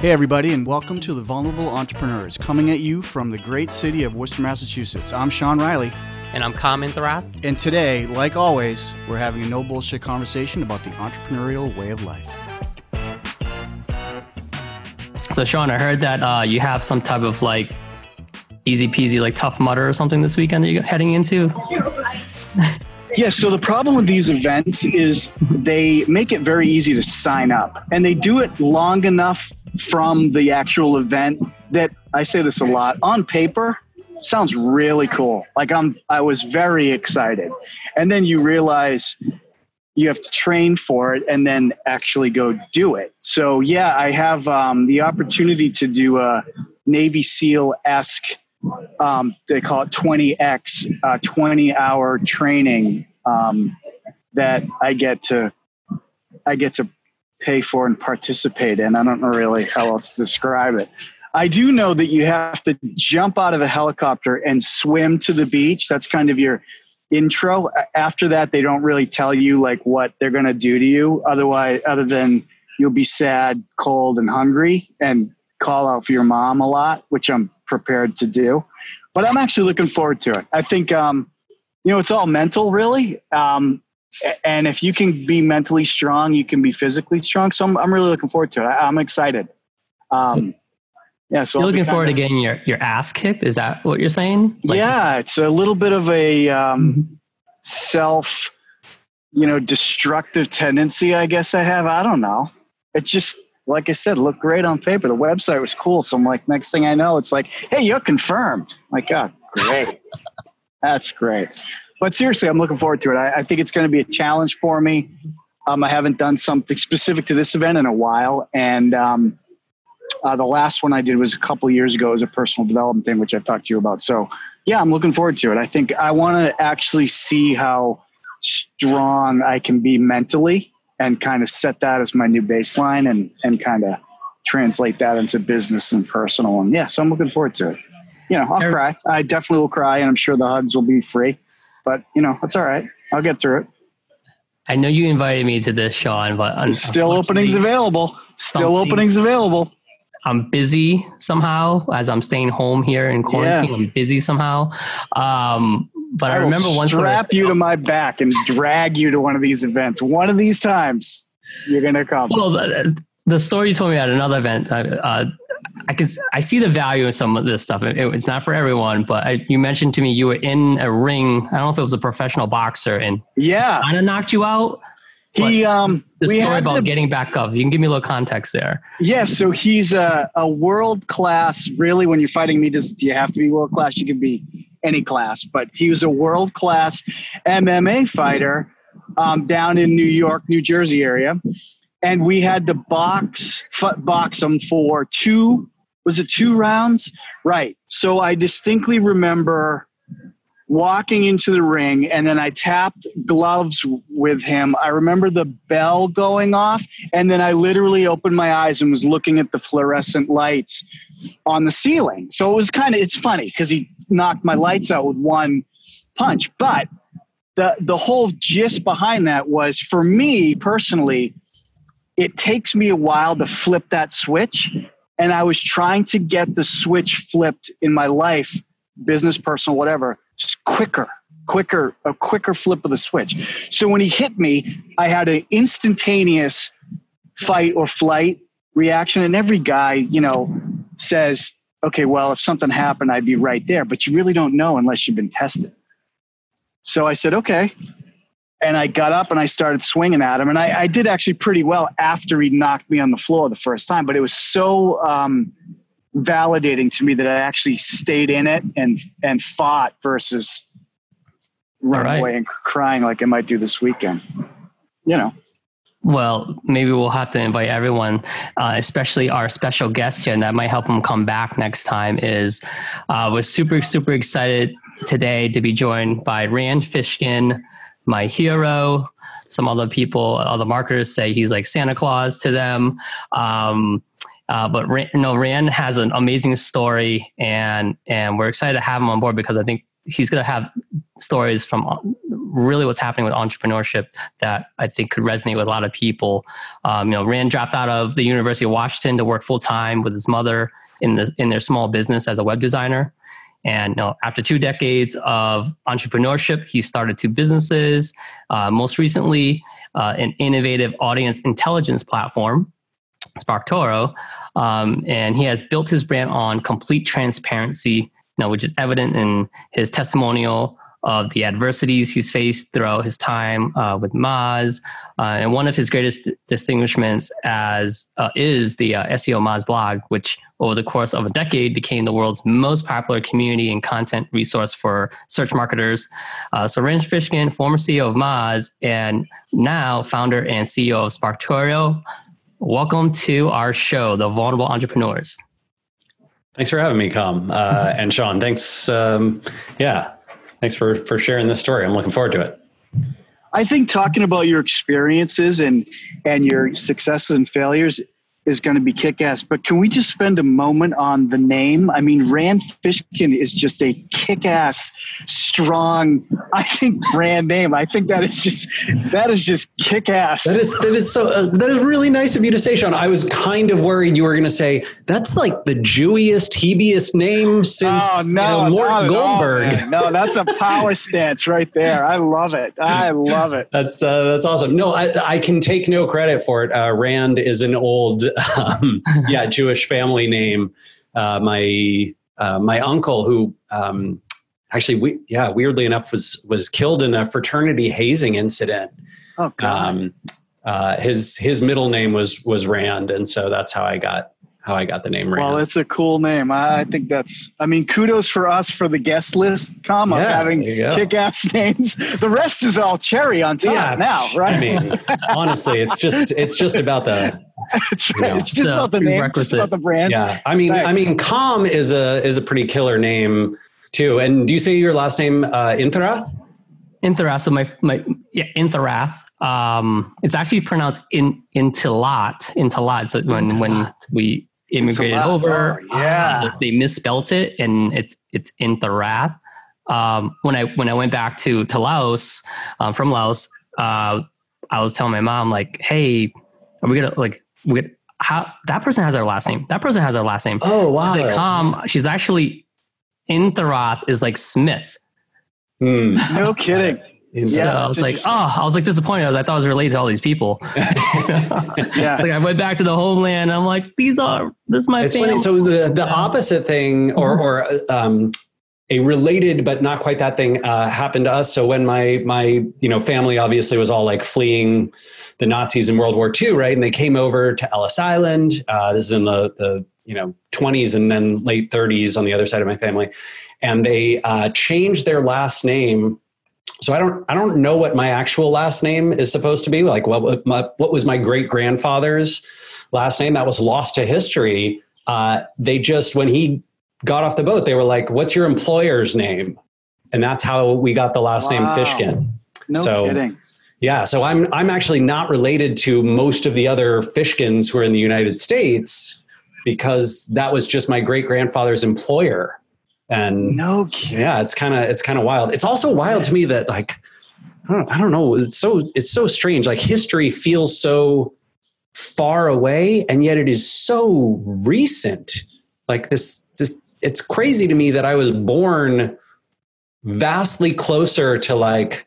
Hey, everybody, and welcome to the Vulnerable Entrepreneurs, coming at you from the great city of Worcester, Massachusetts. I'm Sean Riley, And I'm Com Intharath. and today, like always, we're having a no bullshit conversation about the entrepreneurial way of life. So, Sean, I heard that uh, you have some type of like easy peasy, like Tough Mudder or something this weekend that you're heading into. Yeah, so the problem with these events is they make it very easy to sign up and they do it long enough from the actual event that I say this a lot on paper sounds really cool. Like I'm I was very excited. And then you realize you have to train for it and then actually go do it. So yeah, I have um, the opportunity to do a Navy SEAL esque um, they call it 20x, uh, 20 hour training um, that I get to I get to pay for and participate in. I don't know really how else to describe it. I do know that you have to jump out of a helicopter and swim to the beach. That's kind of your intro. After that, they don't really tell you like what they're going to do to you. Otherwise, other than you'll be sad, cold, and hungry, and call out for your mom a lot, which I'm prepared to do. But I'm actually looking forward to it. I think, um, you know, it's all mental, really. Um, and if you can be mentally strong, you can be physically strong. So I'm, I'm really looking forward to it. I, I'm excited. Um, yeah. So You're I'll looking forward to getting your, your ass kicked? Is that what you're saying? Like- yeah, it's a little bit of a um, self, you know, destructive tendency. I guess I have. I don't know. It just, like I said, looked great on paper. The website was cool. So I'm like, next thing I know, it's like, hey, you're confirmed. I'm like, oh, great. That's great. But seriously, I'm looking forward to it. I, I think it's going to be a challenge for me. Um, I haven't done something specific to this event in a while, and um, uh, the last one I did was a couple years ago. as a personal development thing, which I've talked to you about. So, yeah, I'm looking forward to it. I think I want to actually see how strong I can be mentally and kind of set that as my new baseline and, and kind of translate that into business and personal. And yeah, so I'm looking forward to it. You know, I'll cry. I definitely will cry, and I'm sure the hugs will be free. But, you know, it's all right. I'll get through it. I know you invited me to this, Sean, but un- Still openings available. Still openings available. I'm busy somehow as I'm staying home here in quarantine. Yeah. I'm busy somehow. Um, but I, will remember once I strap you to my back and drag you to one of these events. One of these times, you're gonna come. Well, the, the story you told me at another event, uh, uh, I can I see the value in some of this stuff. It- it's not for everyone, but I, you mentioned to me you were in a ring. I don't know if it was a professional boxer and yeah, kind of knocked you out. he um. The story about to- getting back up. You can give me a little context there. yeah, so he's a, a world class. Really, when you're fighting me, does do you have to be world class? You can be any class, but he was a world class MMA fighter um, down in New York, New Jersey area, and we had to box box him for two. Was it two rounds? Right. So I distinctly remember walking into the ring and then I tapped gloves with him. I remember the bell going off and then I literally opened my eyes and was looking at the fluorescent lights on the ceiling. So it was kind of it's funny because he knocked my lights out with one punch, but the the whole gist behind that was for me personally it takes me a while to flip that switch and I was trying to get the switch flipped in my life business personal whatever quicker quicker a quicker flip of the switch. So when he hit me i had an instantaneous fight or flight reaction and every guy you know says okay well if something happened i'd be right there but you really don't know unless you've been tested. So i said okay and i got up and i started swinging at him and i, I did actually pretty well after he knocked me on the floor the first time but it was so um, validating to me that I actually stayed in it and and fought versus running right. away and crying like I might do this weekend. You know, Well, maybe we'll have to invite everyone, uh, especially our special guest here, and that might help them come back next time. Is uh, we're super super excited today to be joined by Rand Fishkin, my hero. Some other people, other marketers say he's like Santa Claus to them. Um, uh, but Ran, no, Rand has an amazing story, and and we're excited to have him on board because I think he's going to have stories from really what's happening with entrepreneurship that I think could resonate with a lot of people. Um, you know, Rand dropped out of the University of Washington to work full time with his mother in the in their small business as a web designer. And you know, after two decades of entrepreneurship, he started two businesses. Uh, most recently, uh, an innovative audience intelligence platform, SparkToro, um, and he has built his brand on complete transparency, you know, which is evident in his testimonial of the adversities he's faced throughout his time uh, with Moz. Uh, and one of his greatest distinguishments as uh, is the uh, SEOmoz blog, which over the course of a decade became the world's most popular community and content resource for search marketers. Uh, so Rand Fishkin, former CEO of Moz, and now founder and CEO of SparkToro. Welcome to our show, The Vulnerable Entrepreneurs. Thanks for having me, Com. Uh, and Sean, thanks. Um, yeah, thanks for for sharing this story. I'm looking forward to it. I think talking about your experiences and and your successes and failures is going to be kick ass. But can we just spend a moment on the name? I mean, Rand Fishkin is just a kick ass, strong, I think, brand name. I think that is just that is just kick ass. That is that is so uh, that is really nice of you to say, Sean. I was kind of worried you were going to say that's like the Jewiest, heaviest name since oh, no, you know, Mort Goldberg. All, no, that's a power stance right there. I love it. I love it. That's uh, that's awesome. No, I, I can take no credit for it. Uh, Rand is an old um, yeah, Jewish family name. Uh, my uh, my uncle, who um, actually, we, yeah, weirdly enough, was was killed in a fraternity hazing incident. Oh God. Um, uh, his his middle name was was Rand, and so that's how I got how I got the name Rand. Well, it's a cool name. I, I think that's. I mean, kudos for us for the guest list, comma yeah, having kick-ass names. The rest is all cherry on top yeah, now, right? I mean, honestly, it's just it's just about the. It's, right. it's just about the name, just about the brand. Yeah, I mean, I mean, Com is a is a pretty killer name too. And do you say your last name uh, Intharath? Intharath. So my my yeah, Intharath. Um, it's actually pronounced in Intilat. Intilat. So when when we immigrated over. Oh, yeah, uh, they misspelt it, and it's it's Intharath. Um, when I when I went back to to Laos um, from Laos, uh, I was telling my mom like, "Hey, are we gonna like we how that person has our last name? That person has our last name." Oh wow! She's like, "Com." She's actually Intharath is like Smith. Mm. No kidding. So I was like, oh, I was like disappointed. I, was, I thought I was related to all these people. yeah. like I went back to the homeland. I'm like, these are this is my it's family. Funny. So the the opposite thing, or or um, a related but not quite that thing, uh, happened to us. So when my my you know family obviously was all like fleeing the Nazis in World War II, right? And they came over to Ellis Island. Uh, this is in the the you know 20s and then late 30s on the other side of my family, and they uh, changed their last name so I don't I don't know what my actual last name is supposed to be. Like what my, what was my great grandfather's last name that was lost to history. Uh, they just when he got off the boat, they were like, "What's your employer's name?" And that's how we got the last wow. name Fishkin. No so, kidding. Yeah, so I'm I'm actually not related to most of the other Fishkins who are in the United States because that was just my great grandfather's employer and no kidding. yeah it's kind of it's kind of wild it's also wild to me that like I don't, I don't know it's so it's so strange like history feels so far away and yet it is so recent like this this it's crazy to me that i was born vastly closer to like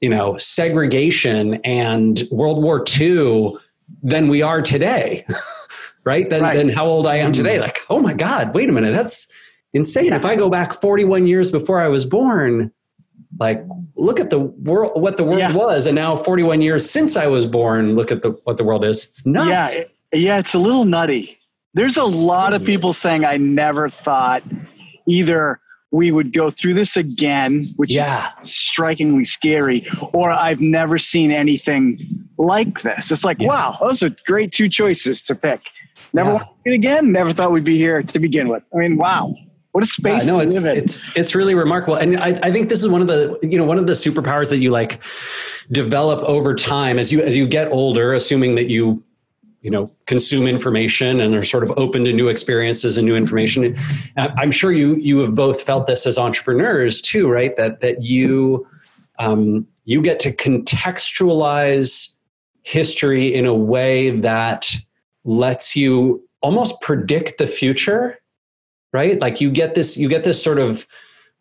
you know segregation and world war ii than we are today right than, right. than how old i am mm-hmm. today like oh my god wait a minute that's insane. Yeah. If I go back 41 years before I was born, like look at the world, what the world yeah. was, and now 41 years since I was born, look at the what the world is. It's nuts. Yeah, yeah, it's a little nutty. There's a lot of people saying I never thought either we would go through this again, which yeah. is strikingly scary, or I've never seen anything like this. It's like, yeah. wow, those are great two choices to pick. Never yeah. want it again. Never thought we'd be here to begin with. I mean, wow. What a space no, it's, it's it's really remarkable, and I, I think this is one of the you know one of the superpowers that you like develop over time as you as you get older, assuming that you you know consume information and are sort of open to new experiences and new information. I'm sure you you have both felt this as entrepreneurs too, right? That that you um, you get to contextualize history in a way that lets you almost predict the future right like you get this you get this sort of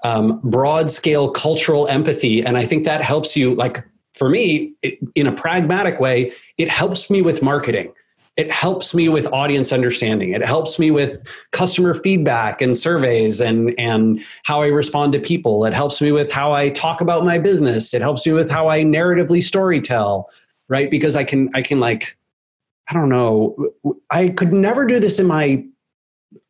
um, broad scale cultural empathy and i think that helps you like for me it, in a pragmatic way it helps me with marketing it helps me with audience understanding. It helps me with customer feedback and surveys and and how i respond to people. It helps me with how i talk about my business. It helps me with how i narratively story tell right? Because i can i can like i don't know i could never do this in my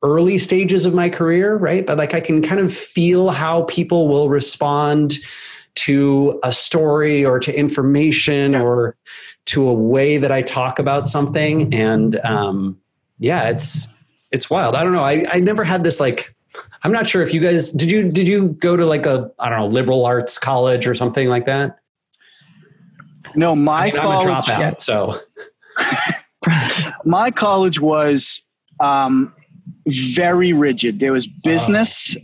early stages of my career right? But like i can kind of feel how people will respond to a story or to information or to a way that I talk about something. And um, yeah, it's it's wild. I don't know. I, I never had this like I'm not sure if you guys did you did you go to like a I don't know liberal arts college or something like that? No, my I mean, college. Dropout, yeah. so my college was um, very rigid. There was business,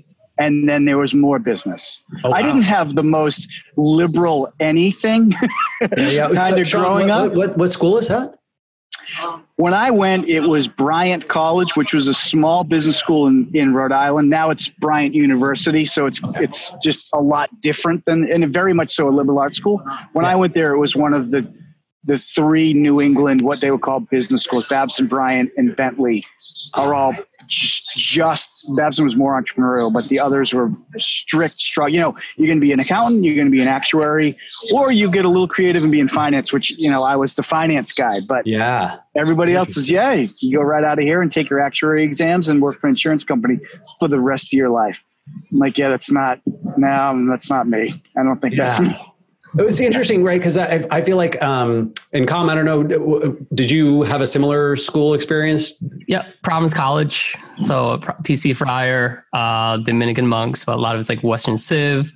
and then there was more business. Oh, wow. I didn't have the most liberal anything yeah, yeah. kind of growing what, up. What, what school is that? When I went, it was Bryant College, which was a small business school in, in Rhode Island. Now it's Bryant University, so it's it's just a lot different than and very much so a liberal arts school. When yeah. I went there, it was one of the the three New England, what they would call business schools, Babson, Bryant, and Bentley are all just, just Babson was more entrepreneurial, but the others were strict, strong. You know, you're going to be an accountant, you're going to be an actuary, or you get a little creative and be in finance, which, you know, I was the finance guy, but yeah, everybody else is, yeah, you go right out of here and take your actuary exams and work for an insurance company for the rest of your life. I'm like, yeah, that's not, no, that's not me. I don't think yeah. that's me. It was interesting, right? Because I, I feel like, um, in Com, I don't know, did you have a similar school experience? Yeah, Providence College. So PC Friar, uh, Dominican monks, but a lot of it's like Western Civ.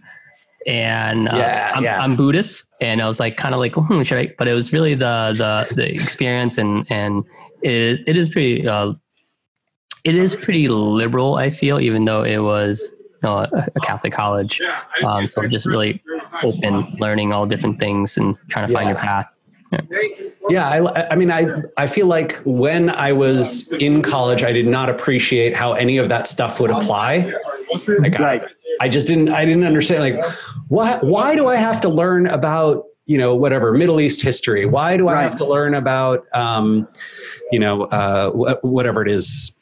And uh, yeah, I'm, yeah. I'm, Buddhist, and I was like, kind of like, hmm, should I? But it was really the the the experience, and and it is, it is pretty uh, it is pretty liberal. I feel, even though it was you know, a, a Catholic college. Um, so just really open, learning all different things and trying to find your path. Yeah, yeah I, I mean, I, I feel like when I was in college, I did not appreciate how any of that stuff would apply. Like, I, I just didn't, I didn't understand, like, why, why do I have to learn about you know whatever middle east history why do i right. have to learn about um, you know uh, whatever it is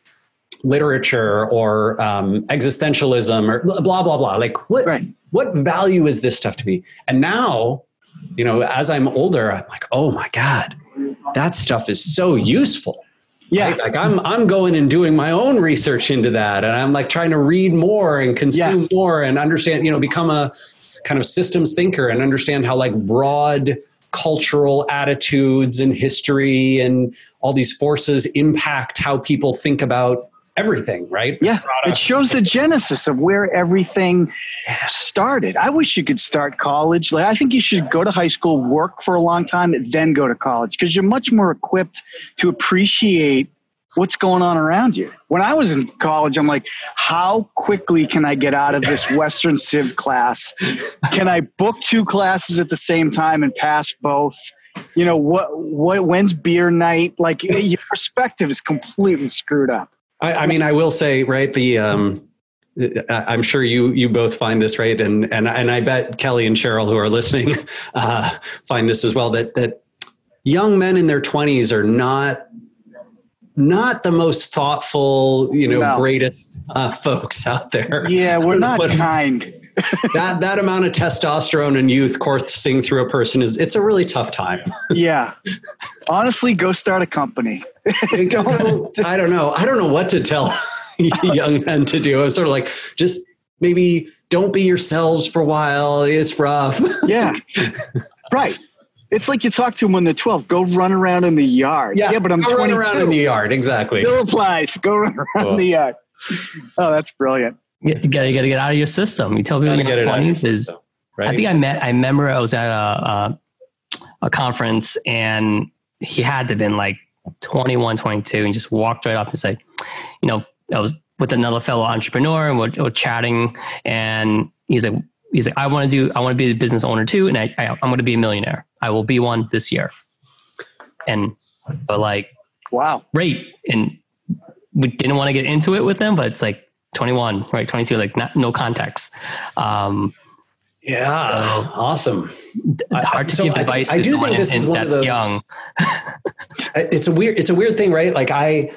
literature or um, existentialism or blah blah blah like what right. What value is this stuff to me and now you know as i'm older i'm like oh my god that stuff is so useful yeah right? like i'm i'm going and doing my own research into that and i'm like trying to read more and consume yeah. more and understand you know become a kind of systems thinker and understand how like broad cultural attitudes and history and all these forces impact how people think about everything, right? Yeah, it shows the genesis of where everything yeah. started. I wish you could start college. Like I think you should go to high school, work for a long time, and then go to college because you're much more equipped to appreciate what's going on around you. When I was in college, I'm like, how quickly can I get out of this Western Civ class? Can I book two classes at the same time and pass both? You know what? What? When's beer night? Like your perspective is completely screwed up. I, I mean, I will say, right, the um, I'm sure you you both find this right, and and and I bet Kelly and Cheryl who are listening uh, find this as well. That that young men in their 20s are not not the most thoughtful, you know, no. greatest uh, folks out there. Yeah, we're not but kind. that that amount of testosterone and youth coursing through a person is it's a really tough time. yeah, honestly, go start a company. don't, I don't know. I don't know what to tell young men to do. I'm sort of like, just maybe don't be yourselves for a while. It's rough. yeah. Right. It's like you talk to them when they're 12. Go run around in the yard. Yeah, yeah but I'm go 22. run around in the yard. Exactly. Still applies. Go run around the yard. Oh, that's brilliant. You gotta, you gotta get out of your system. You tell people in your 20s is, right? I think I met, I remember I was at a, a, a conference and he had to have been like 21, 22 and just walked right up and said, you know, I was with another fellow entrepreneur and we're, we're chatting and he's like, he's like, I want to do, I want to be a business owner too, and I, I I'm going to be a millionaire. I will be one this year. And but like, Wow. great, and we didn't want to get into it with him, but it's like 21, right? 22, like not, no context. Um, Yeah, awesome. Hard to so give I- advice I to do someone think this is one of those- young. it's a weird it's a weird thing right like i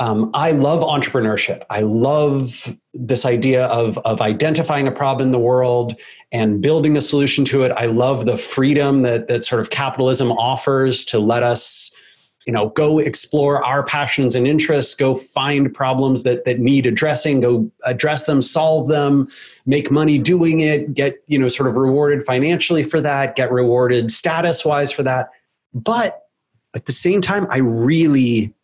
um, i love entrepreneurship i love this idea of of identifying a problem in the world and building a solution to it i love the freedom that that sort of capitalism offers to let us you know go explore our passions and interests go find problems that that need addressing go address them solve them make money doing it get you know sort of rewarded financially for that get rewarded status wise for that. But at the same time i really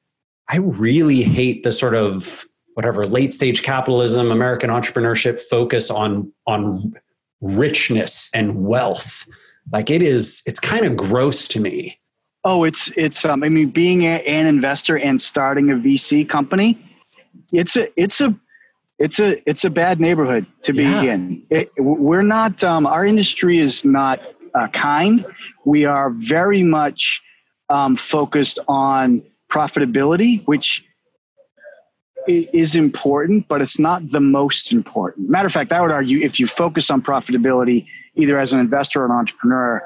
i really hate the sort of whatever late stage capitalism american entrepreneurship focus on on richness and wealth. Like it is it's kind of gross to me Oh, it's it's. Um, I mean, being a, an investor and starting a VC company, it's a it's a it's a it's a bad neighborhood to be Yeah. in. It, we're not. Um, our industry is not uh, kind. We are very much um, focused on profitability, which is important, but it's not the most important. Matter of fact, I would argue if you focus on profitability, either as an investor or an entrepreneur,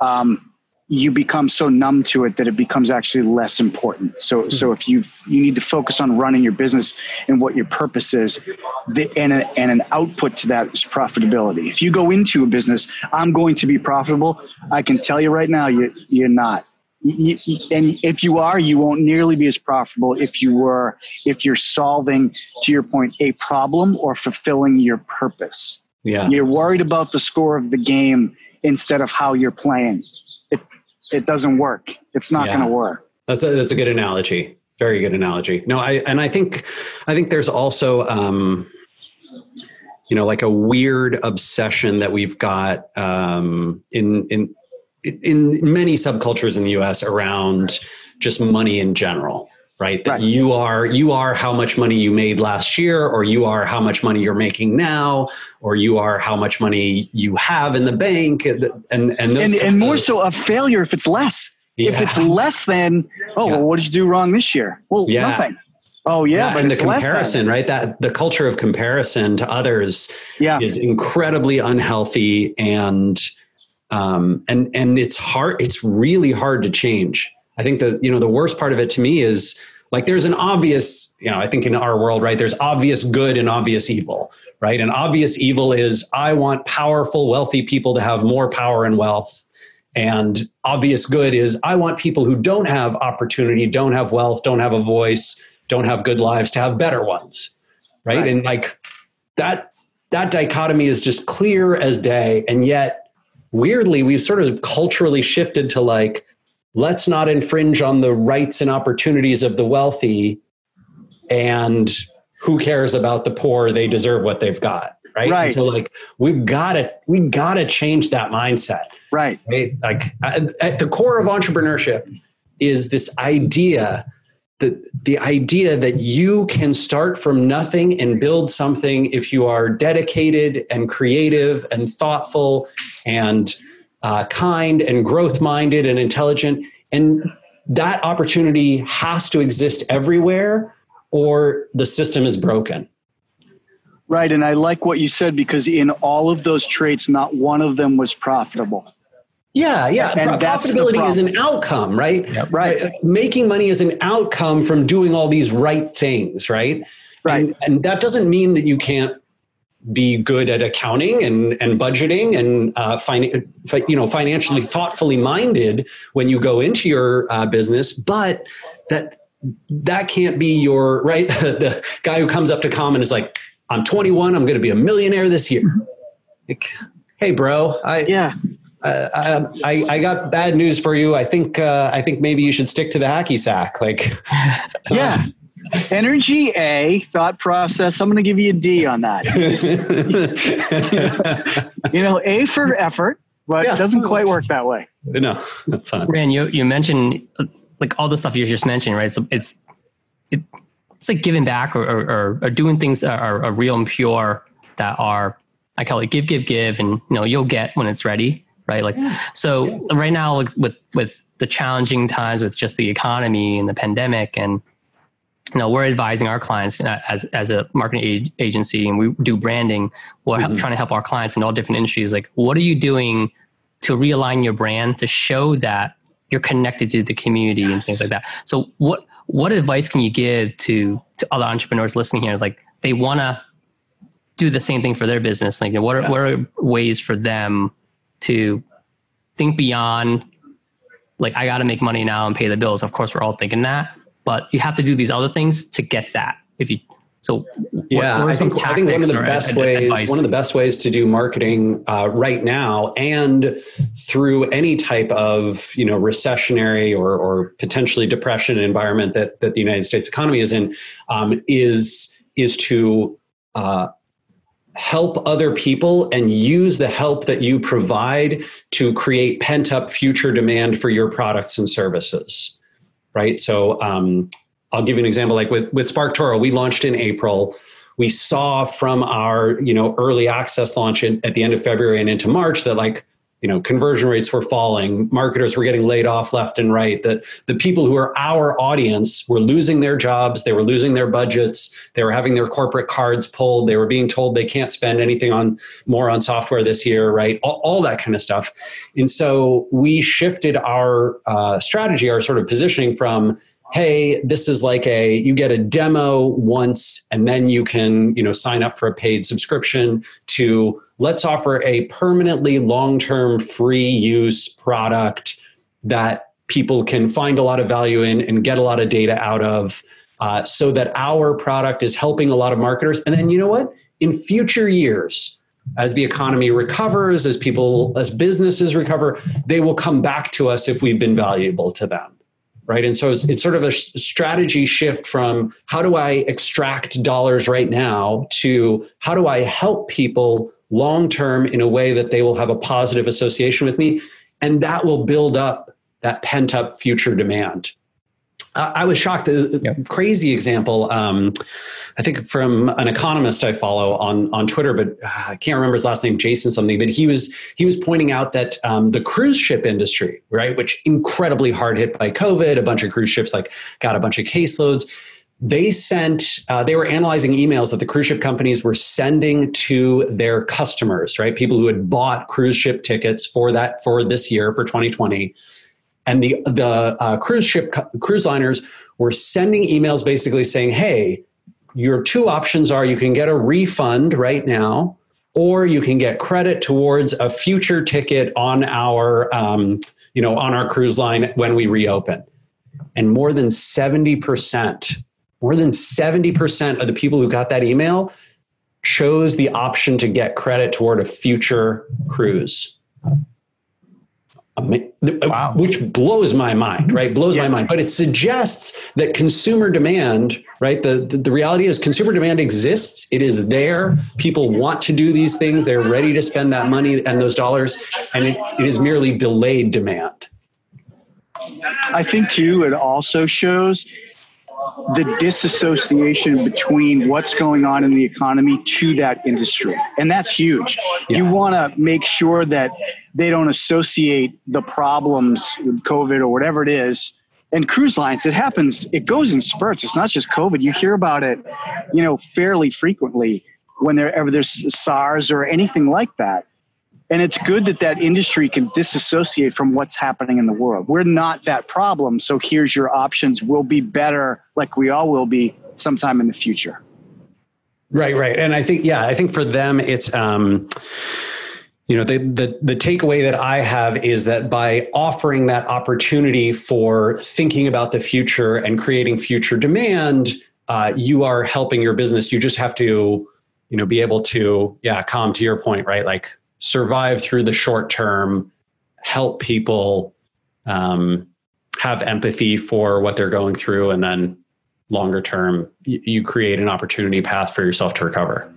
um, you become so numb to it that it becomes actually less important. So, mm-hmm. so if you you need to focus on running your business and what your purpose is, the, and a, and an output to that is profitability. If you go into a business, I'm going to be profitable. I can tell you right now, you you're not. You, you- and if you are, you won't nearly be as profitable if you were if you're solving, to your point, a problem or fulfilling your purpose. yeah You're worried about the score of the game instead of how you're playing. It it doesn't work. It's not Yeah. going to work. That's a, that's a good analogy. Very good analogy. No, I and I think I think there's also um, you know like a weird obsession that we've got um, in in in many subcultures in the U.S. around just money in general. Right, that Right. you are you are how much money you made last year, or you are how much money you're making now, or you are how much money you have in the bank, and and and, And and more of- so a failure if it's less. If it's less than, oh, Yeah. well, what did you do wrong this year? Well, Yeah. nothing. Oh yeah, but and the comparison, right? That the culture of comparison to others Yeah. is incredibly unhealthy, and um, and and it's hard. It's really hard to change. I think the you know the worst part of it to me is like there's an obvious you know I think in our world right there's obvious good and obvious evil right and obvious evil is I want powerful wealthy people to have more power and wealth and obvious good is I want people who don't have opportunity, don't have wealth, don't have a voice, don't have good lives to have better ones. Right? Right. And like that that dichotomy is just clear as day. And yet weirdly, we've sort of culturally shifted to like, let's not infringe on the rights and opportunities of the wealthy. And who cares about the poor? They deserve what they've got. Right. Right. And so like we've gotta we gotta change that mindset Right. right? Like at, at the core of entrepreneurship is this idea that the idea that you can start from nothing and build something if you are dedicated and creative and thoughtful and uh, kind and growth minded and intelligent and that opportunity has to exist everywhere or the system is broken Right. And I like what you said because in all of those traits, not one of them was profitable. Yeah, yeah. And Pro- Profitability is an outcome, right? Right. Uh, Making money is an outcome from doing all these right things, right? Right. And, and that doesn't mean that you can't be good at accounting and, and budgeting and uh, fin- you know financially thoughtfully minded when you go into your uh, business, but that that can't be your right. the guy who comes up to Com and is like, "I'm 21. I'm going to be a millionaire this year." Like, hey, bro, I Yeah. uh, I, I got bad news for you. I think uh, I think maybe you should stick to the hacky sack. Like, Yeah. Energy A, thought process. I'm going to give you a D on that. Just, you know, A for effort, but Yeah. it doesn't quite work that way. no, that's not. Rand, you you mentioned like all the stuff you just mentioned, right? So it's it, it's like giving back or or, or, or doing things that are, are real and pure that are I call it give, give, give, and you know you'll get when it's ready, right? Like so yeah. right now like, with with the challenging times with just the economy and the pandemic and you know we're advising our clients as as a marketing agency and we do branding. We're mm-hmm. trying to help our clients in all different industries. Like what are you doing to realign your brand to show that you're connected to the community yes. and things like that? So what what advice can you give to to other entrepreneurs listening here? Like they want to do the same thing for their business. Like what are yeah. what are ways for them to think beyond like i got to make money now and pay the bills? Of course we're all thinking that but you have to do these other things to get that if you so yeah, I think, I think one of the best ways advice? one of the best ways to do marketing uh, right now and through any type of you know recessionary or, or potentially depression environment that that the United States economy is in um, is is to uh, help other people and use the help that you provide to create pent up future demand for your products and services right so um, I'll give you an example. Like with with SparkToro, we launched in April. We saw from our you know early access launch in, at the end of February and into March that like you know conversion rates were falling marketers were getting laid off left and right that the people who are our audience were losing their jobs they were losing their budgets they were having their corporate cards pulled they were being told they can't spend anything on more on software this year right? All, all that kind of stuff. And so we shifted our uh, strategy our sort of positioning from hey this is like a you get a demo once and then you can you know sign up for a paid subscription to let's offer a permanently long-term free use product that people can find a lot of value in and get a lot of data out of uh, so that our product is helping a lot of marketers. And then you know what? In future years as the economy recovers as people as businesses recover they will come back to us if we've been valuable to them right? And so it's, it's, sort of a strategy shift from how do I extract dollars right now to how do I help people long term in a way that they will have a positive association with me, and that will build up that pent up future demand. I was shocked. The yep. crazy example, um, I think from an economist I follow on on Twitter, but uh, I can't remember his last name, Jason something. But he was he was pointing out that um, the cruise ship industry, right, which incredibly hard hit by COVID, a bunch of cruise ships like got a bunch of caseloads. They sent, uh, they were analyzing emails that the cruise ship companies were sending to their customers, right? People who had bought cruise ship tickets for that for this year for 2020 and the the uh, cruise ship cruise liners were sending emails basically saying, "Hey, your two options are you can get a refund right now, or you can get credit towards a future ticket on our um, you know on our cruise line when we reopen." And more than seventy percent, more than seventy percent of the people who got that email chose the option to get credit toward a future cruise Uh, wow. which blows my mind, right? Blows yeah. my mind. But it suggests that consumer demand, right? The, the, the reality is consumer demand exists. It is there. People want to do these things. They're ready to spend that money and those dollars, and it, it is merely delayed demand. I think too. It also shows the disassociation between what's going on in the economy to that industry. And that's huge. Yeah. You want to make sure that they don't associate the problems with COVID or whatever it is. And cruise lines, it happens, it goes in spurts. It's not just COVID. You hear about it, you know, fairly frequently whenever there's SARS or anything like that. And it's good that that industry can disassociate from what's happening in the world. We're not that problem. So here's your options. We'll be better, like we all will be sometime in the future. Right, right. And I think, yeah, I think for them, it's, um, you know, the, the, the takeaway that I have is that by offering that opportunity for thinking about the future and creating future demand, uh, you are helping your business. You just have to, you know, be able to, yeah, come to your point, right? Like survive through the short term, help people um, have empathy for what they're going through, and then longer term, you, you create an opportunity path for yourself to recover.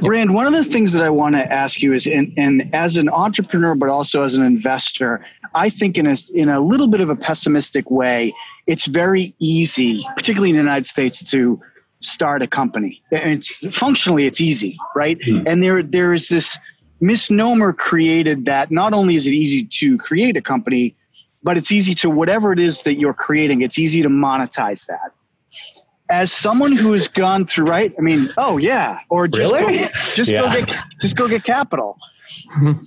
Rand, one of the things that I want to ask you is, and, and as an entrepreneur, but also as an investor, I think in a, in a little bit of a pessimistic way, it's very easy, particularly in the United States, to start a company. And it's functionally it's easy, right? Hmm. And there there is this misnomer created that not only is it easy to create a company, but it's easy to whatever it is that you're creating, it's easy to monetize that. As someone who has gone through, right? I mean, oh yeah, or just Really? go, just Yeah. go get just go get capital.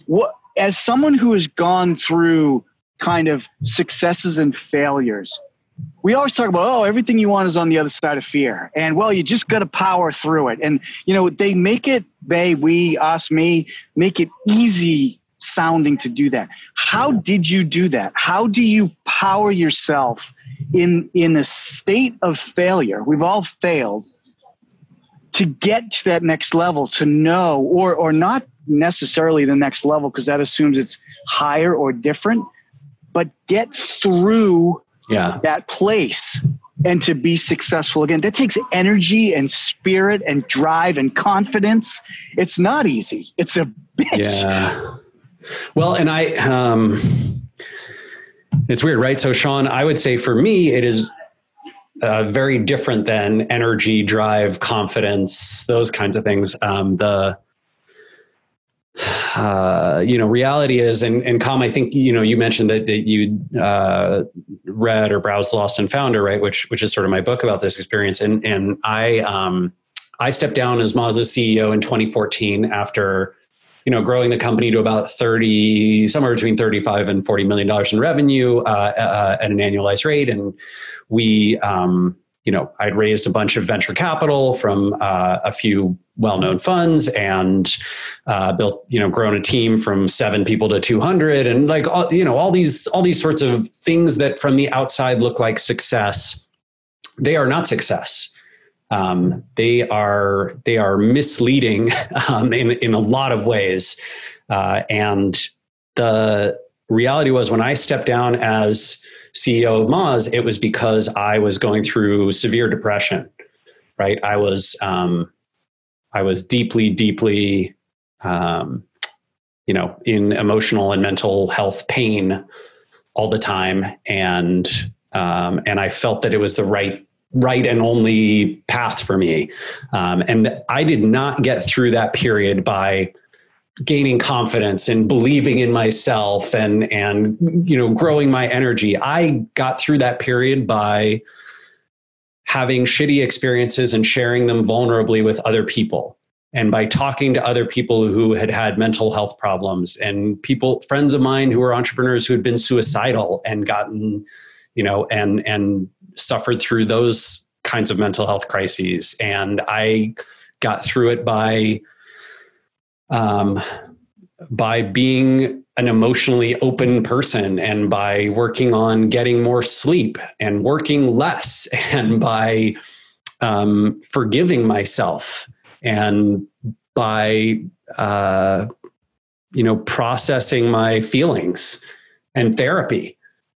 what as someone who has gone through kind of successes and failures, we always talk about oh everything you want is on the other side of fear. And well you just got to power through it. And you know they make it they we us me make it easy sounding to do that. How did you do that? How do you power yourself in in a state of failure? We've all failed to get to that next level to know or or not necessarily the next level because that assumes it's higher or different but get through Yeah. that place and to be successful again that takes energy and spirit and drive and confidence it's not easy it's a bitch Yeah. Well, and I, um, it's weird, right? So, Sean, I would say for me, it is uh, very different than energy, drive, confidence, those kinds of things. Um, the, uh, you know, reality is, and, and Com, I think, you know, you mentioned that, that you uh, read or browsed Lost and Founder, right? Which, which is sort of my book about this experience. And, and I, um, I stepped down as Moz's CEO in 2014 after, you know, growing the company to about 30, somewhere between 35 and 40 million dollars in revenue uh, uh, at an annualized rate. And we, um, you know, I'd raised a bunch of venture capital from uh, a few well-known funds and uh, built, you know, grown a team from seven people to 200 and like, all, you know, all these, all these sorts of things that from the outside look like success. They are not success. Um, they are they are misleading um, in in a lot of ways, uh, and the reality was when I stepped down as CEO of Moz, it was because I was going through severe depression. Right, I was um, I was deeply deeply um, you know in emotional and mental health pain all the time, and um, and I felt that it was the right right and only path for me. Um, and I did not get through that period by gaining confidence and believing in myself and and you know growing my energy. I got through that period by having shitty experiences and sharing them vulnerably with other people. And by talking to other people who had had mental health problems and people friends of mine who were entrepreneurs who had been suicidal and gotten you know and and suffered through those kinds of mental health crises. And i got through it by um, by being an emotionally open person and by working on getting more sleep and working less and by um, forgiving myself and by uh, you know processing my feelings and therapy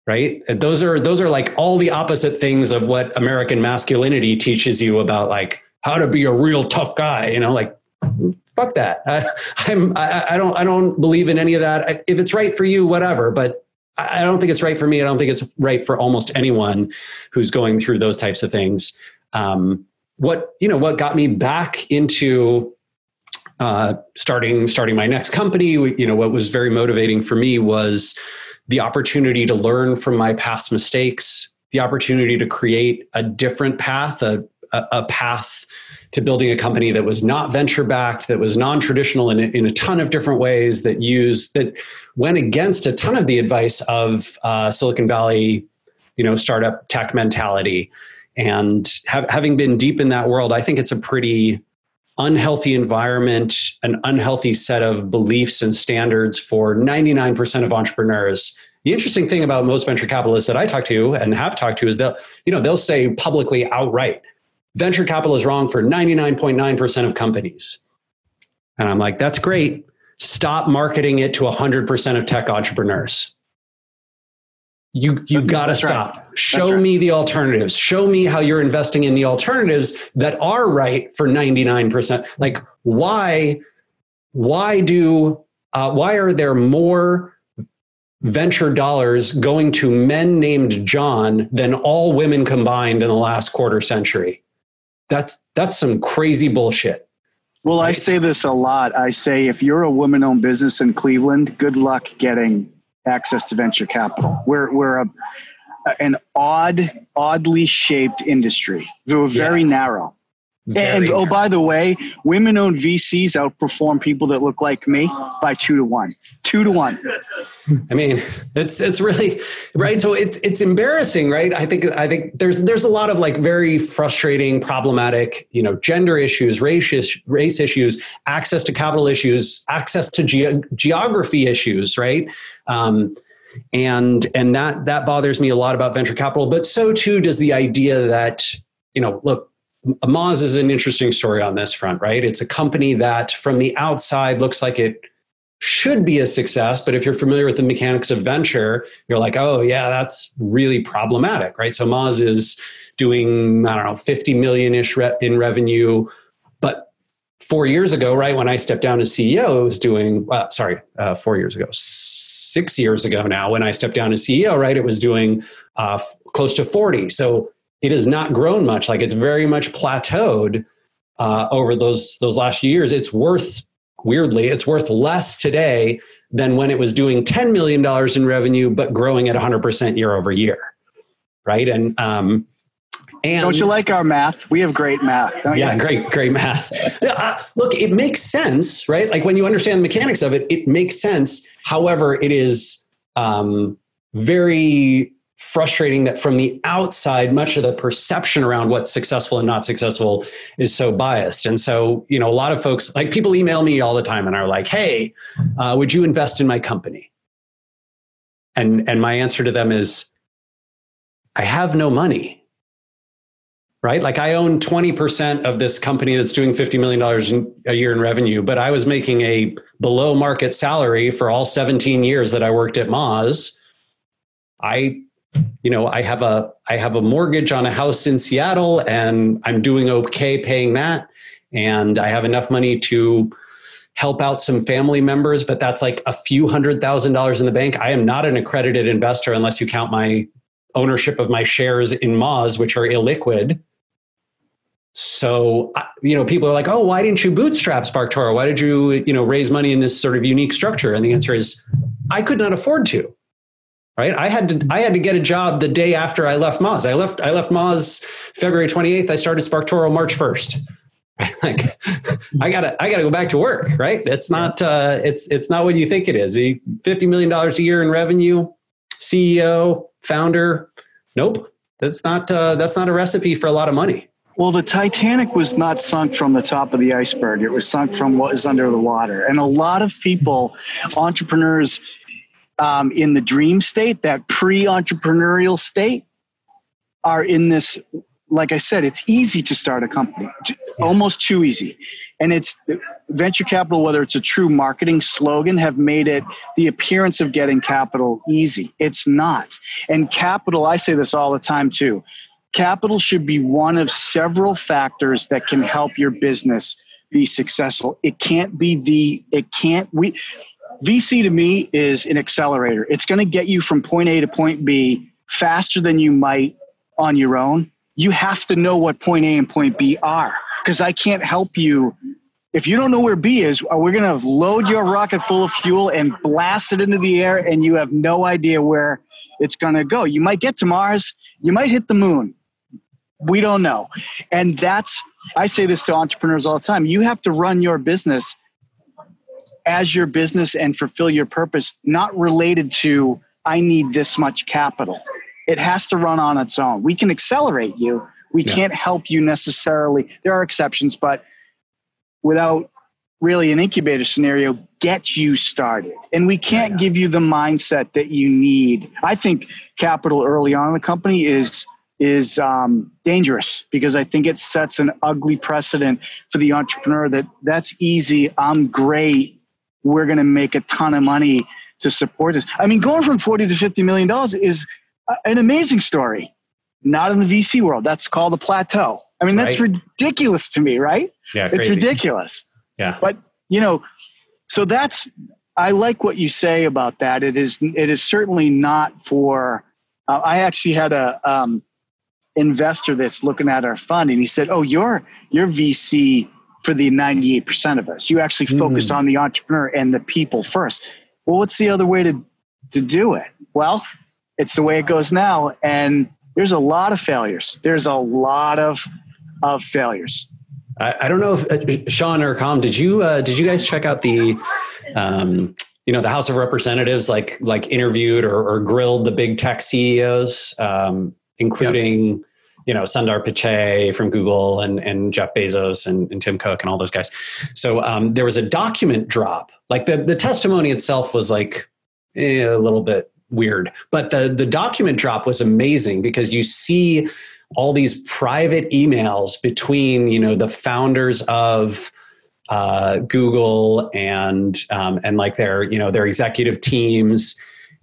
right? Those are those are like all the opposite things of what american masculinity teaches you about like how to be a real tough guy you know like fuck that. I, i'm I, I don't i don't believe in any of that. If it's right for you whatever but i don't think it's right for me. I don't think it's right for almost anyone who's going through those types of things. Um, what you know what got me back into uh, starting starting my next company you know what was very motivating for me was the opportunity to learn from my past mistakes the opportunity to create a different path a, a, a path to building a company that was not venture backed that was non-traditional in, a- in a ton of different ways that used that went against a ton of the advice of uh, silicon valley you know startup tech mentality. And ha- having been deep in that world i think it's a pretty unhealthy environment an unhealthy set of beliefs and standards for 99% of entrepreneurs. The interesting thing about most venture capitalists that i talk to and have talked to is that you know they'll say publicly outright venture capital is wrong for 99.9% of companies and i'm like that's great stop marketing it to 100% of tech entrepreneurs you you got to that's right. stop. Show right. me the alternatives. Show me how you're investing in the alternatives that are right for 99%. Like why why do uh, why are there more venture dollars going to men named John than all women combined in the last quarter century? That's that's some crazy bullshit. Well, I say this a lot. I say if you're a woman owned business in Cleveland, good luck getting access to venture capital. We're, we're a, an odd, oddly shaped industry. We're very yeah. narrow. And oh, by the way, women owned VCs outperform people that look like me by two to one. Two to one. I mean, it's it's really right. So it's it's embarrassing, right? I think I think there's there's a lot of like very frustrating, problematic, you know, gender issues, race race issues, access to capital issues, access to ge- geography issues, right? Um, and and that that bothers me a lot about venture capital. But so too does the idea that you know, look, Moz is an interesting story on this front, right? It's a company that from the outside looks like it should be a success, but if you're familiar with the mechanics of venture, you're like, oh, yeah, that's really problematic, right? So Moz is doing, I don't know, 50 million ish in revenue. But four years ago, right, when I stepped down as CEO, it was doing, uh, sorry, uh, four years ago, six years ago now, when I stepped down as CEO, right, it was doing uh, f- close to 40. So it has not grown much. Like it's very much plateaued uh, over those those last few years. It's worth weirdly, it's worth less today than when it was doing ten million dollars in revenue, but growing at 100 percent year over year. Right, and um, and don't you like our math? We have great math. yeah, you? great, great math. uh, look, it makes sense, right? Like when you understand the mechanics of it, it makes sense. However, it is um, very frustrating that from the outside, much of the perception around what's successful and not successful is so biased. And so, you know, a lot of folks, like people email me all the time and are like, hey, uh, would you invest in my company? And, and my answer to them is, I have no money. Right? Like I own 20% of this company that's doing $50 million a year in revenue, but I was making a below market salary for all 17 years that I worked at Moz. I you know i have a i have a mortgage on a house in seattle and i'm doing okay paying that. And i have enough money to help out some family members but that's like a few hundred thousand dollars in the bank. I am not an accredited investor unless you count my ownership of my shares in moz which are illiquid. So you know people are like oh why didn't you bootstrap sparktoro? Why did you you know raise money in this sort of unique structure? And the answer is i could not afford to right? I had to I had to get a job the day after I left Moz. I left I left Moz February 28th. I started SparkToro March 1st. like I gotta I gotta go back to work, right? It's not uh, it's it's not what you think it is. Fifty million dollars a year in revenue, CEO, founder. Nope, that's not uh, that's not a recipe for a lot of money. Well, the Titanic was not sunk from the top of the iceberg. It was sunk from what is under the water. And a lot of people, entrepreneurs, um, in the dream state, that pre entrepreneurial state, are in this. Like I said, it's easy to start a company, almost too easy. And it's venture capital, whether it's a true marketing slogan, have made it the appearance of getting capital easy. It's not. And capital, I say this all the time too capital should be one of several factors that can help your business be successful. It can't be the, it can't, we, VC to me is an accelerator. It's going to get you from point A to point B faster than you might on your own. You have to know what point A and point B are because I can't help you. If you don't know where B is, uh, we're going to load your rocket full of fuel and blast it into the air, and you have no idea where it's going to go. You might get to Mars, you might hit the moon. We don't know. And that's, I say this to entrepreneurs all the time. You have to run your business as your business and fulfill your purpose, not related to, I need this much capital. It has to run on its own. We can accelerate you. We yeah. can't help you necessarily. There are exceptions, but without really an incubator scenario, get you started. And we can't yeah. give you the mindset that you need. I think capital early on in the company is is um, dangerous because I think it sets an ugly precedent for the entrepreneur that that's easy. I'm great we're going to make a ton of money to support this. I mean, going from 40 to 50 million dollars is an amazing story. Not in the VC world. That's called a plateau. I mean, that's right. ridiculous to me, right? Yeah, crazy. it's ridiculous. Yeah. But, you know, so that's I like what you say about that. It is it is certainly not for uh, I actually had a um, investor that's looking at our fund and he said, "Oh, you're you're VC for the 98% of us. You actually focus Mm. on the entrepreneur and the people first. Well, what's the other way to to do it? Well, it's the way it goes now and there's a lot of failures. There's a lot of of failures. I, I don't know if uh, Sean or Com, did you uh, did you guys check out the um, you know the House of Representatives like like interviewed or, or grilled the big tech CEOs, um, including you know Sundar Pichai from Google and and Jeff Bezos and, and Tim Cook and all those guys. So um, there was a document drop. Like the the testimony itself was like eh, a little bit weird, but the the document drop was amazing because you see all these private emails between you know the founders of uh, Google and um, and like their you know their executive teams,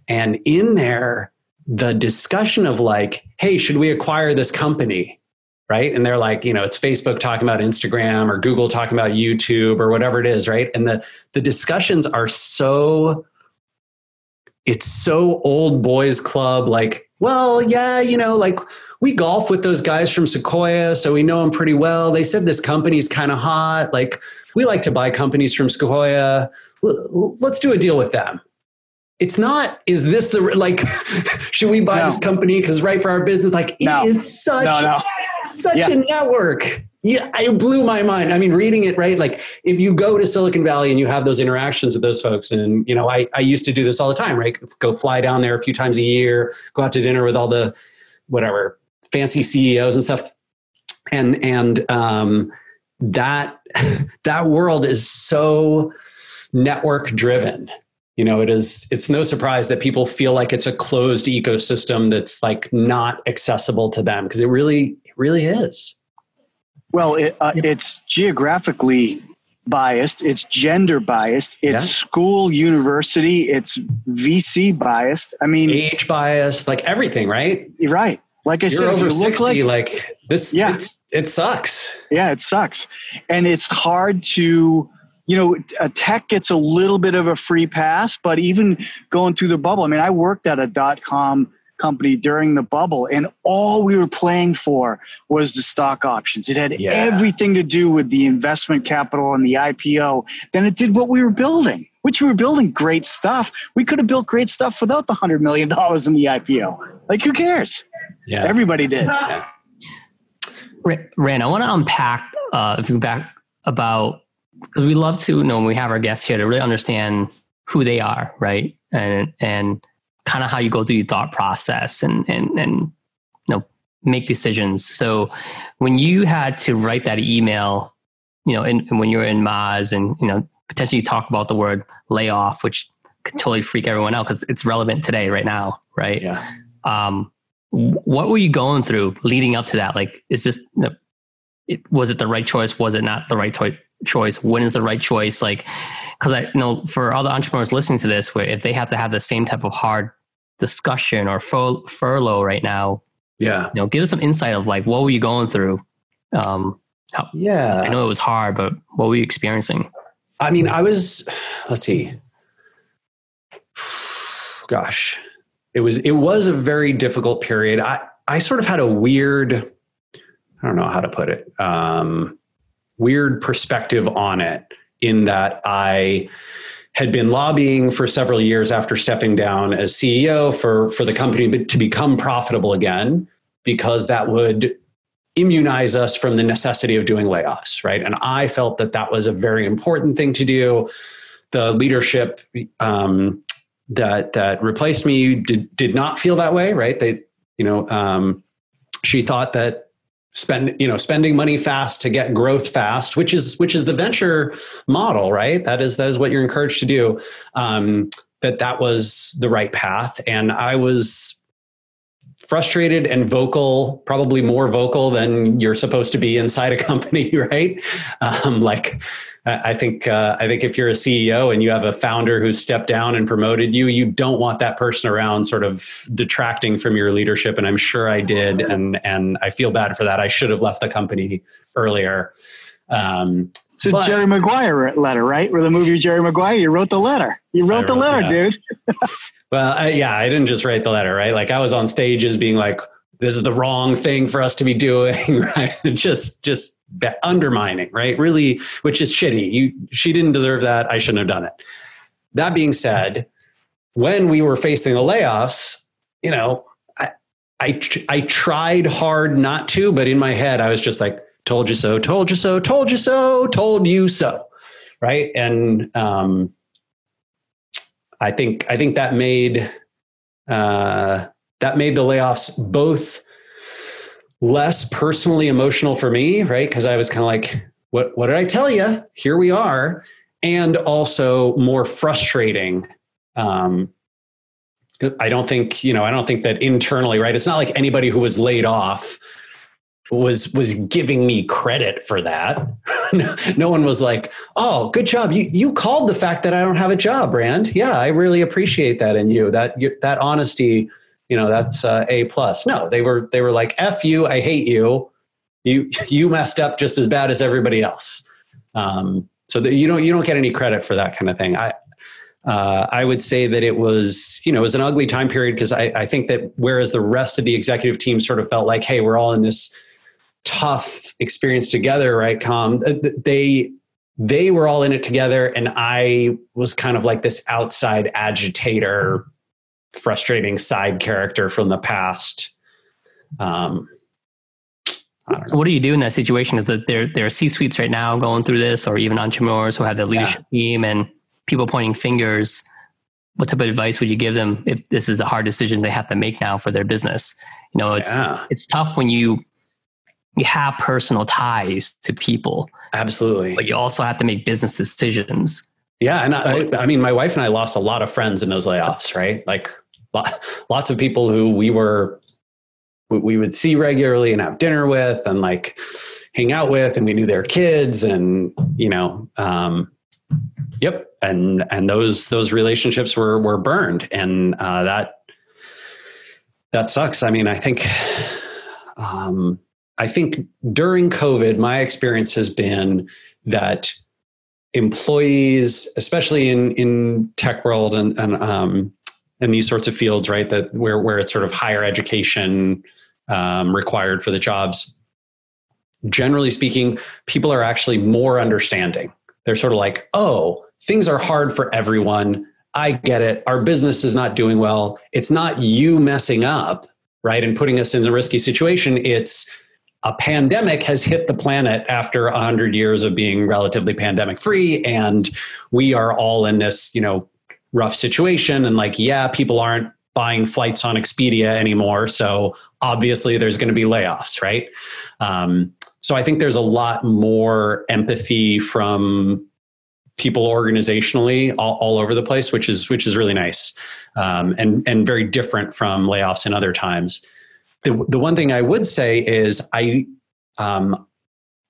and in there the discussion of like, hey, should we acquire this company? Right. And they're like, you know, it's Facebook talking about Instagram or Google talking about YouTube or whatever it is, right? And the the discussions are so it's so old boys club, like, well, yeah, you know, like we golf with those guys from Sequoia, so we know them pretty well. They said this company's kind of hot. Like, we like to buy companies from Sequoia. Let's do a deal with them. It's not, is this the, like, should we buy No. this company because it's right for our business? Like, it No. is such, no. such Yeah. a network. Yeah, it blew my mind. I mean, reading it, right? Like, if you go to Silicon Valley and you have those interactions with those folks, and, you know, I, I used to do this all the time, right? Go fly down there a few times a year, go out to dinner with all the, whatever, fancy CEOs and stuff. And, and, um, that, that world is so network driven. You know, it is, it's no surprise that people feel like it's a closed ecosystem that's like not accessible to them because it really, it really is. Well, it, uh, it's geographically biased, it's gender biased, it's Yeah. school, university, it's VC biased. I mean, age bias, like everything, right? you're right. Like I You're said, over you look 60, like like, this, Yeah. it, it sucks. Yeah, it sucks. And it's hard to, you know, a tech gets a little bit of a free pass, but even going through the bubble, I mean, I worked at a dot com company during the bubble, and all we were playing for was the stock options. It had Yeah. everything to do with the investment capital and the IPO than it did what we were building. Which we were building great stuff. We could have built great stuff without the hundred million dollars in the IPO. Like, who cares? Yeah. Everybody did. Ra- Rand, I want to unpack, uh, if you go back about, because we love to, you know, when we have our guests here to really understand who they are, right? And, and kind of how you go through your thought process and, and, and, you know, make decisions. So when you had to write that email, you know, and, and when you were in Moz and, you know, potentially talk about the word layoff, which could totally freak everyone out because it's relevant today, right now, right? yeah. um, what were you going through leading up to that? Like, is this, it, was it the right choice? Was it not the right toi- choice? When is the right choice? Like, cause I know for all the entrepreneurs listening to this, where if they have to have the same type of hard discussion or fur- furlough right now, Yeah. you know, give us some insight of like, what were you going through? Um, Yeah. I know it was hard, but what were you experiencing? I mean, I was, let's see. Gosh, it was, it was a very difficult period. I, I sort of had a weird, I don't know how to put it, um, weird perspective on it in that I had been lobbying for several years after stepping down as CEO for, for the company to become profitable again, because that would immunize us from the necessity of doing layoffs, right? And I felt that that was a very important thing to do. The leadership um, that that replaced me did did not feel that way, right? They, you know, um, she thought that spend you know spending money fast to get growth fast, which is which is the venture model, right? That is that is what you're encouraged to do. Um, that that was the right path, and I was frustrated and vocal, probably more vocal than you're supposed to be inside a company, right? Um, like, I think uh, I think if you're a CEO and you have a founder who stepped down and promoted you, you don't want that person around, sort of detracting from your leadership. And I'm sure I did, and and I feel bad for that. I should have left the company earlier. Um, It's a But- Jerry Maguire letter, right? Where the movie Jerry Maguire, you wrote the letter. You wrote the letter, dude. Well, I, yeah, I didn't just write the letter, right? Like I was on stages being like, this is the wrong thing for us to be doing, right? just just undermining, right? Really, which is shitty. You she didn't deserve that. I shouldn't have done it. That being said, when we were facing the layoffs, you know, I I, I tried hard not to, but in my head, I was just like, "Told you so, told you so, told you so, told you so," right? And um, I think I think that made uh, that made the layoffs both less personally emotional for me, right? Because I was kind of like, what what did I tell you? Here we are, and also more frustrating. Um, I don't think you know. I don't think that internally, right? It's not like anybody who was laid off was was giving me credit for that. no, one was like, "Oh, good job! You you called the fact that I don't have a job, Rand. Yeah, I really appreciate that in you. That that honesty you know that's uh, a plus. No they were they were like f you i hate you. You you messed up just as bad as everybody else. Um, so that you don't you don't get any credit for that kind of thing. I uh, I would say that it was, you know, it was an ugly time period because I, I think that whereas the rest of the executive team sort of felt like, hey, we're all in this tough experience together, right? Com, they they were all in it together, and I was kind of like this outside agitator frustrating side character from the past. Um, so what do you do in that situation? Is that there there are C suites right now going through this, or even entrepreneurs who have the leadership yeah. team and people pointing fingers. What type of advice would you give them if this is the hard decision they have to make now for their business? You know, it's yeah. it's tough when you you have personal ties to people. Absolutely, but you also have to make business decisions. Yeah, and I, I mean, my wife and I lost a lot of friends in those layoffs. Right, like lots of people who we were we would see regularly and have dinner with and like hang out with and we knew their kids and you know um, yep and and those those relationships were were burned. And uh, that that sucks. I mean i think um, i think during covid my experience has been that employees especially in in tech world and and um, in these sorts of fields, right? That where where it's sort of higher education um, required for the jobs. Generally speaking, people are actually more understanding. They're sort of like, oh, things are hard for everyone. I get it. Our business is not doing well. It's not you messing up, right, and putting us in a risky situation. It's a pandemic has hit the planet after 100 years of being relatively pandemic free and we are all in this you know rough situation. And like yeah people aren't buying flights on expedia anymore so obviously there's going to be layoffs right? Um, so i think there's a lot more empathy from people organizationally all, all over the place which is which is really nice um, and and very different from layoffs in other times the, the one thing i would say is i um,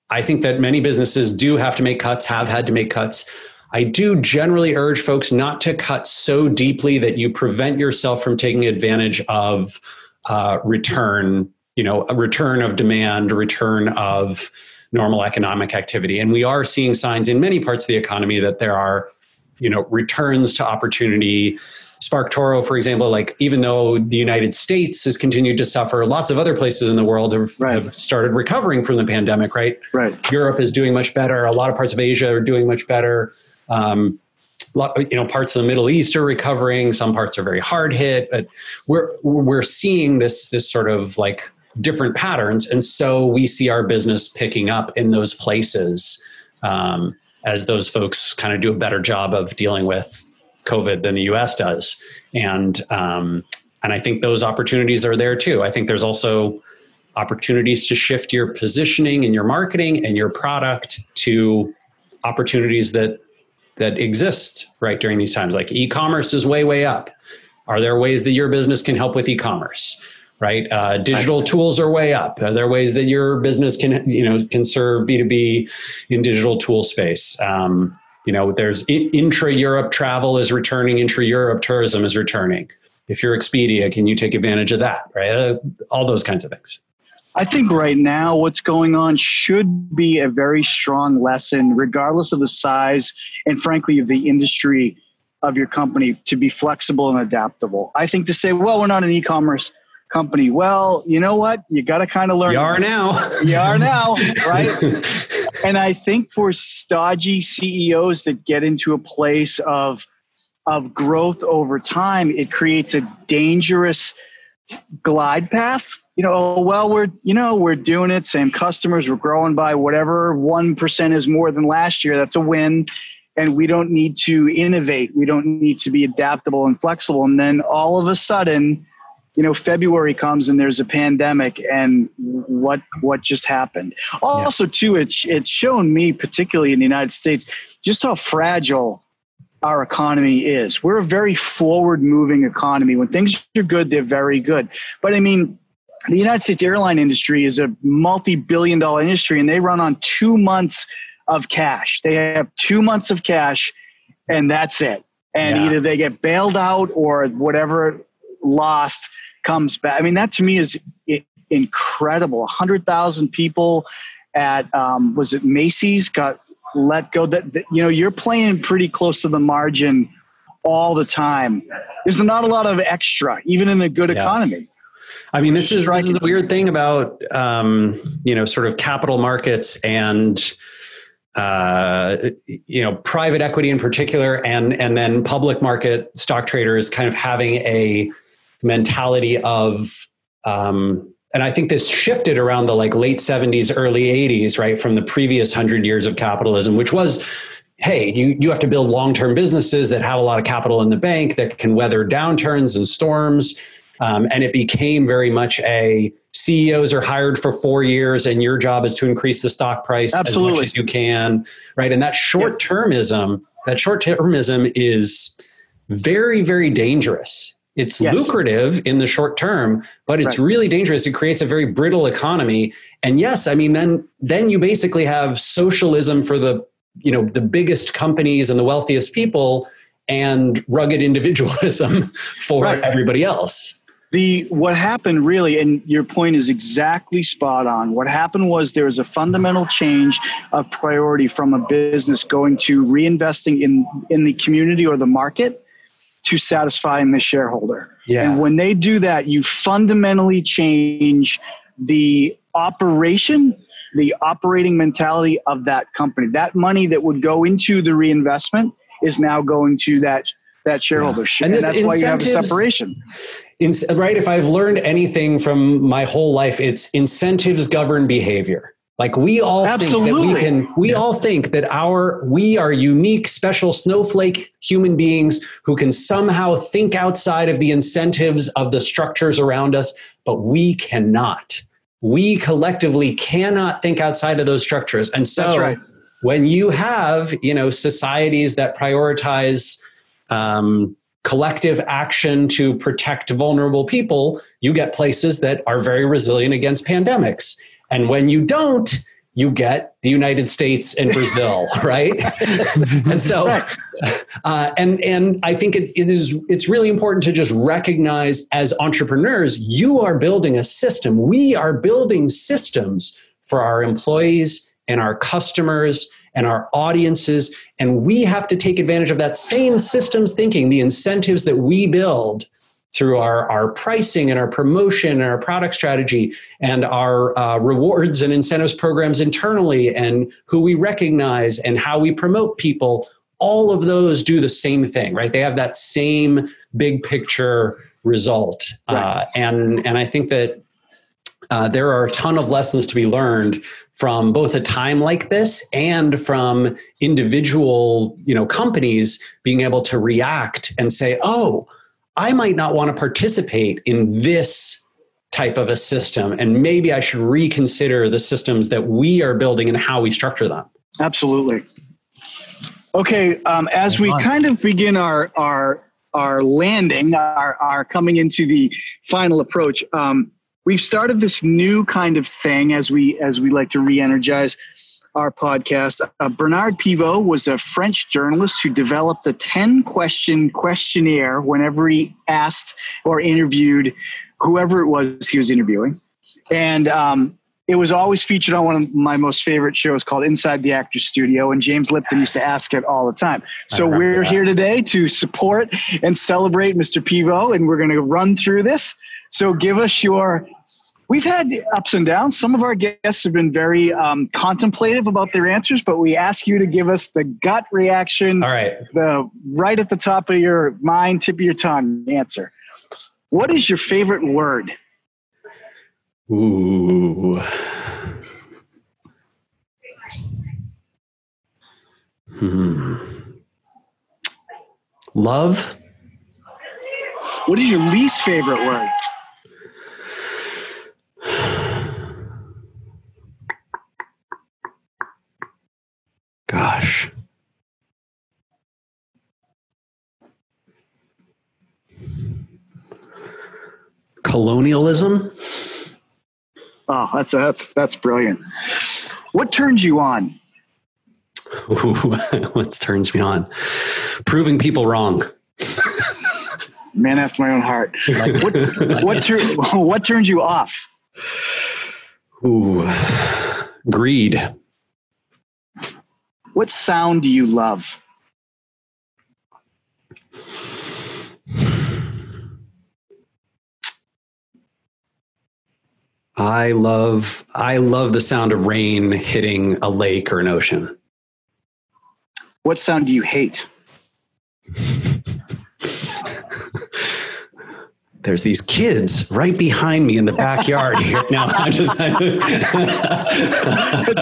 i think that many businesses do have to make cuts have had to make cuts I do generally urge folks not to cut so deeply that you prevent yourself from taking advantage of uh, return, you know, a return of demand, return of normal economic activity. And we are seeing signs in many parts of the economy that there are, you know, returns to opportunity. SparkToro, for example, like even though the United States has continued to suffer, lots of other places in the world have, right. have started recovering from the pandemic, right? Right. Europe is doing much better. A lot of parts of Asia are doing much better. Um, you know, parts of the Middle East are recovering. Some parts are very hard hit, but we're we're seeing this this sort of like different patterns, and so we see our business picking up in those places um, as those folks kind of do a better job of dealing with COVID than the U.S. does, and um, and I think those opportunities are there too. I think there's also opportunities to shift your positioning and your marketing and your product to opportunities that that exist right during these times. Like e-commerce is way way up. Are there ways that your business can help with e-commerce? Right, uh, digital tools are way up. Are there ways that your business can you know can serve B two B in digital tool space? Um, you know, there's intra Europe travel is returning, intra Europe tourism is returning. If you're Expedia, can you take advantage of that? Right, uh, all those kinds of things. I think right now what's going on should be a very strong lesson, regardless of the size and frankly of the industry of your company, to be flexible and adaptable. I think to say, well, we're not an e commerce company. Well, you know what? You got to kind of learn. You are now. you are now, right? and I think for stodgy CEOs that get into a place of of growth over time, it creates a dangerous glide path. You know, oh, well, we're you know we're doing it. Same customers, we're growing by whatever one percent is more than last year. That's a win, and we don't need to innovate. We don't need to be adaptable and flexible. And then all of a sudden, you know, February comes and there's a pandemic, and what what just happened? Also, yeah. too, it's it's shown me, particularly in the United States, just how fragile our economy is. We're a very forward moving economy. When things are good, they're very good. But I mean, the United States airline industry is a multi billion dollar industry and they run on two months of cash. They have two months of cash and that's it. And yeah. either they get bailed out or whatever lost comes back. I mean, that to me is incredible. 100,000 people at, um, was it Macy's got let go. That, that you know, you're playing pretty close to the margin all the time. There's not a lot of extra, even in a good yeah. economy. I mean, this is this is the weird thing about um, you know sort of capital markets and uh, you know private equity in particular, and and then public market stock traders kind of having a mentality of um, and I think this shifted around the like late 70s, early 80s, right, from the previous hundred years of capitalism, which was, hey, you, you have to build long-term businesses that have a lot of capital in the bank that can weather downturns and storms. Um, and it became very much a CEOs are hired for four years, and your job is to increase the stock price Absolutely. as much as you can, right? And that short termism, that short termism is very, very dangerous it's yes. lucrative in the short term, but it's right. really dangerous. It creates a very brittle economy. And yes, I mean then then you basically have socialism for the you know the biggest companies and the wealthiest people and rugged individualism for right. everybody else. The what happened really, and your point is exactly spot on. What happened was there was a fundamental change of priority from a business going to reinvesting in in the community or the market to satisfying the shareholder. Yeah. And when they do that, you fundamentally change the operation, the operating mentality of that company. That money that would go into the reinvestment is now going to that that shareholder. Yeah. And, and that's why you have a separation. In, right? If I've learned anything from my whole life, it's incentives govern behavior. Like we all Absolutely. think that we can, we yeah. all think that our, we are unique, special snowflake human beings who can somehow think outside of the incentives of the structures around us, but we cannot. We collectively cannot think outside of those structures. And so right. when you have, you know, societies that prioritize, um, collective action to protect vulnerable people, you get places that are very resilient against pandemics. And when you don't, you get the United States and Brazil, right? and so, uh, and and I think it, it is it's really important to just recognize as entrepreneurs, you are building a system. We are building systems for our employees and our customers and our audiences, and we have to take advantage of that same systems thinking, the incentives that we build through our, our pricing and our promotion and our product strategy and our uh, rewards and incentives programs internally and who we recognize and how we promote people all of those do the same thing right they have that same big picture result uh, right. uh, and and i think that uh, there are a ton of lessons to be learned from both a time like this and from individual you know companies being able to react and say oh I might not want to participate in this type of a system, and maybe I should reconsider the systems that we are building and how we structure them. Absolutely. Okay, um, as we kind of begin our our our landing, our, our coming into the final approach, um, we've started this new kind of thing as we as we like to re-energize our podcast. Uh, Bernard Pivot was a French journalist who developed a 10 question questionnaire whenever he asked or interviewed whoever it was he was interviewing. And um, it was always featured on one of my most favorite shows called Inside the Actors Studio, and James Lipton yes. used to ask it all the time. So we're that. here today to support and celebrate Mr. Pivot, and we're going to run through this. So give us your. We've had ups and downs. Some of our guests have been very um, contemplative about their answers, but we ask you to give us the gut reaction, All right. the right at the top of your mind, tip of your tongue answer. What is your favorite word? Ooh. Hmm. Love. What is your least favorite word? Colonialism. Oh, that's that's that's brilliant. What turns you on? Ooh, what turns me on? Proving people wrong. Man after my own heart. What what, tur- what turns you off? Ooh, greed. What sound do you love? I love I love the sound of rain hitting a lake or an ocean. What sound do you hate? There's these kids right behind me in the backyard here. Now I'm just It's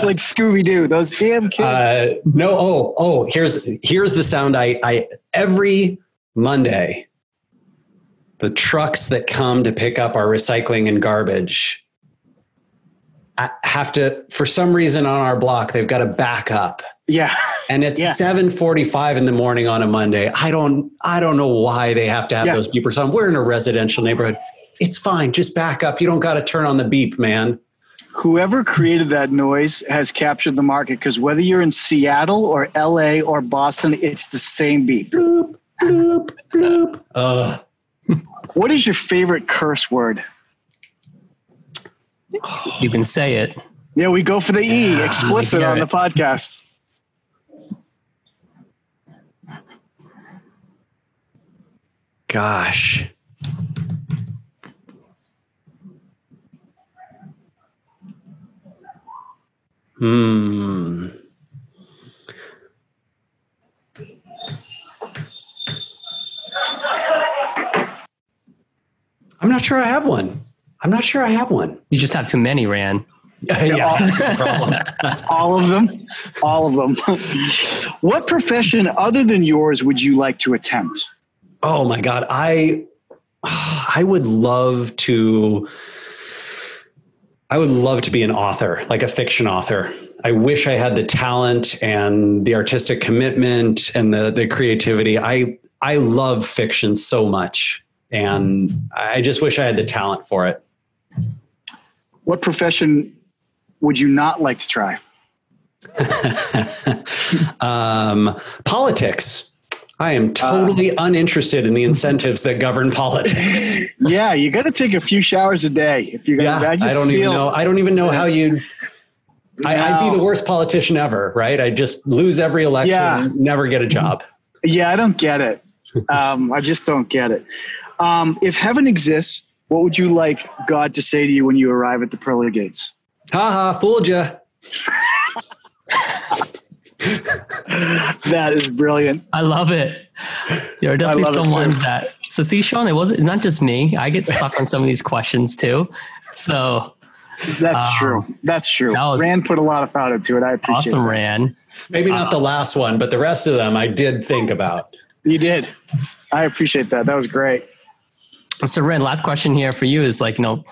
like Scooby Doo. Those damn kids. uh, no. Oh, oh. Here's here's the sound. I I every Monday, the trucks that come to pick up our recycling and garbage I have to for some reason on our block they've got to back up yeah. and it's Yeah. 7:45 in the morning on a Monday. I don't I don't know why they have to have Yeah. those beepers on. We're in a residential neighborhood. It's fine. Just back up. You don't got to turn on the beep, man. Whoever created that noise has captured the market because whether you're in Seattle or LA or Boston, it's the same beep Bloop bloop bloop. Uh, What is your favorite curse word? You can say it. Yeah, we go for the E, explicit on it. the podcast. gosh. Hmm. I'm not sure I have one. I'm not sure I have one. You just have too many, Ran. yeah, that's the problem. That's- All of them. All of them. what profession other than yours would you like to attempt? Oh my god, I I would love to I would love to be an author, like a fiction author. I wish I had the talent and the artistic commitment and the the creativity. I I love fiction so much and I just wish I had the talent for it. What profession would you not like to try? um, politics. I am totally uninterested in the incentives that govern politics. Yeah, you got to take a few showers a day if you're Yeah, gonna. I, I, just don't feel, even know. I don't even know how you. I, I'd be the worst politician ever, right? I just lose every election, Yeah. never get a job. Yeah, I don't get it. Um, I just don't get it. Um, if heaven exists, what would you like God to say to you when you arrive at the pearly gates? Ha ha, fooled you. That is brilliant. I love it. There are definitely love it some ones that. So see, Sean, it wasn't not just me. I get stuck on some of these questions too. So That's Um, true. That's true. that was- Rand put a lot of thought into it. I appreciate it. awesome, it. Ran. Maybe not the last one, but the rest of them I did think about. You did. I appreciate that. That was great. So Ren, last question here for you is like, you know,